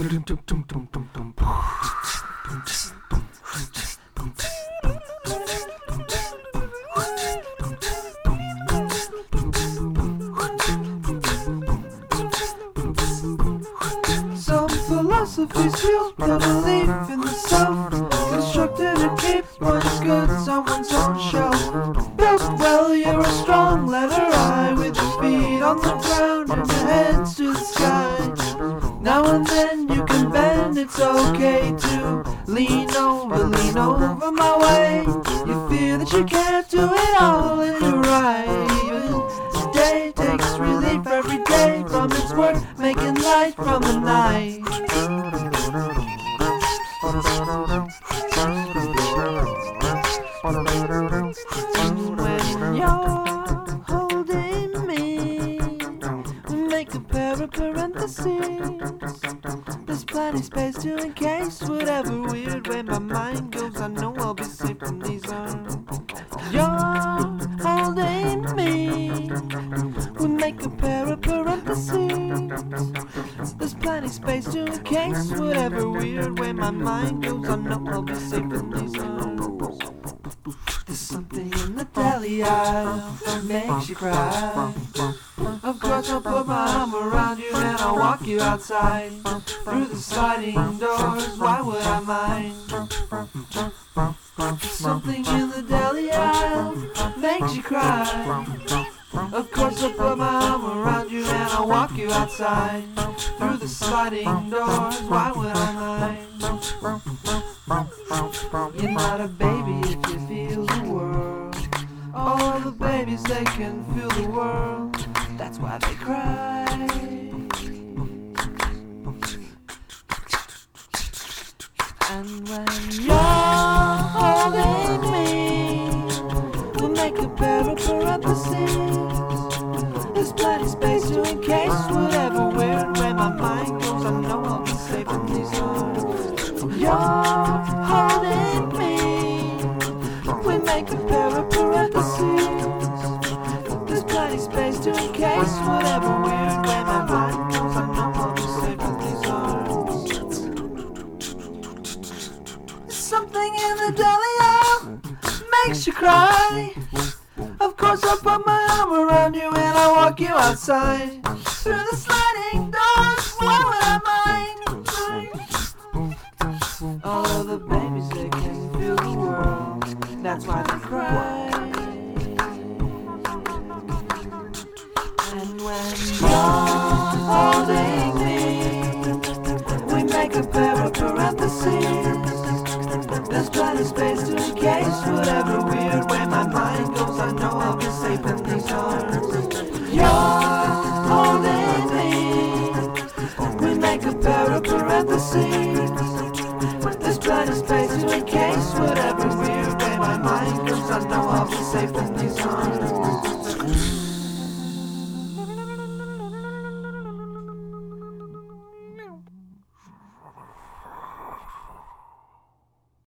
Some philosophies feel the belief in the self. Constructed and keep one's good, on one's own shelf Built well, you're a strong letter I With your feet on the ground and your heads to the sky Now and then you can bend, it's okay to Lean over, lean over my way. You fear that you can't do it all and you're right. Even today takes relief every day from its work Making light from the night parentheses. There's plenty space to encase whatever weird way my mind goes. I know I'll be safe from these arms. You're holding me. We make a pair of parentheses. There's plenty space to encase whatever weird way my mind goes. I know I'll be safe in these arms. There's something in the deli aisle that makes you cry. Of course, I'll put my arm around you and I'll walk you outside through the sliding doors. Why would I mind? Something in the deli aisle makes you cry. Of course, I'll put my arm around you and I'll walk you outside through the sliding doors. Why would I mind? You're not a baby if you feel the world. All the babies, they can feel the world. That's why they cry. And when you're holding me, we'll make a pair of parentheses. There's plenty space to encase whatever weird way my mind goes. I know I'll be safe in these arms. You're holding me. We make a pair Something in the deli aisle makes you cry. Of course, I put my arm around you and I walk you outside through the sliding doors. Why would I mind? All of the babies they can feel the world. That's why they cry. And when you're holding me, we make a pair of parentheses. There's plenty space to encase whatever weird way my mind goes. I know I'll be safe in these arms. You're holding me. We make a pair of parentheses.